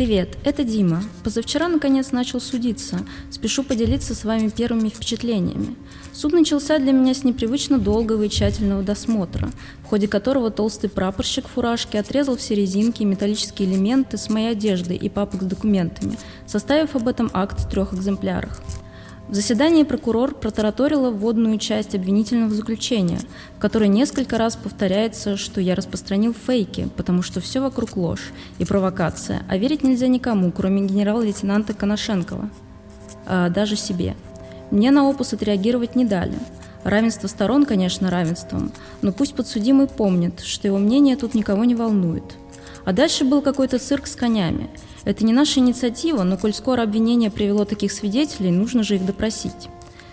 Привет, это Дима. Позавчера наконец начал судиться. Спешу поделиться с вами первыми впечатлениями. Суд начался для меня с непривычно долгого и тщательного досмотра, в ходе которого толстый прапорщик в фуражке отрезал все резинки и металлические элементы с моей одежды и папок с документами, составив об этом акт в трех экземплярах. В заседании прокурор протараторила вводную часть обвинительного заключения, в которой несколько раз повторяется, что я распространил фейки, потому что все вокруг ложь и провокация, а верить нельзя никому, кроме генерала-лейтенанта Коношенкова, а даже себе. Мне на опус отреагировать не дали. Равенство сторон, конечно, равенством, но пусть подсудимый помнит, что его мнение тут никого не волнует. А дальше был какой-то цирк с конями – это не наша инициатива, но коль скоро обвинение привело таких свидетелей, нужно же их допросить.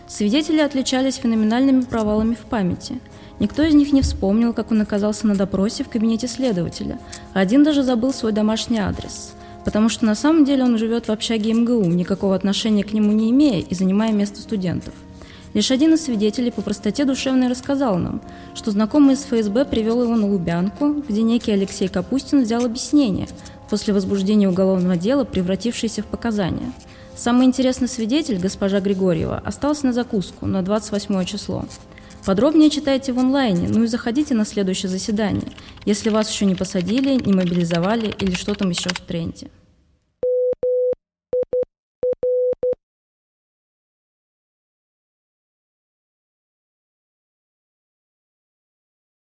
Свидетели отличались феноменальными провалами в памяти. Никто из них не вспомнил, как он оказался на допросе в кабинете следователя, а один даже забыл свой домашний адрес, потому что на самом деле он живет в общаге МГУ, никакого отношения к нему не имея и занимая место студентов. Лишь один из свидетелей по простоте душевной рассказал нам, что знакомый из ФСБ привел его на Лубянку, где некий Алексей Капустин взял объяснение, после возбуждения уголовного дела, превратившееся в показания. Самый интересный свидетель, госпожа Григорьева, остался на закуску на 28 число. Подробнее читайте в онлайне, ну и заходите на следующее заседание, если вас еще не посадили, не мобилизовали или что там еще в тренде.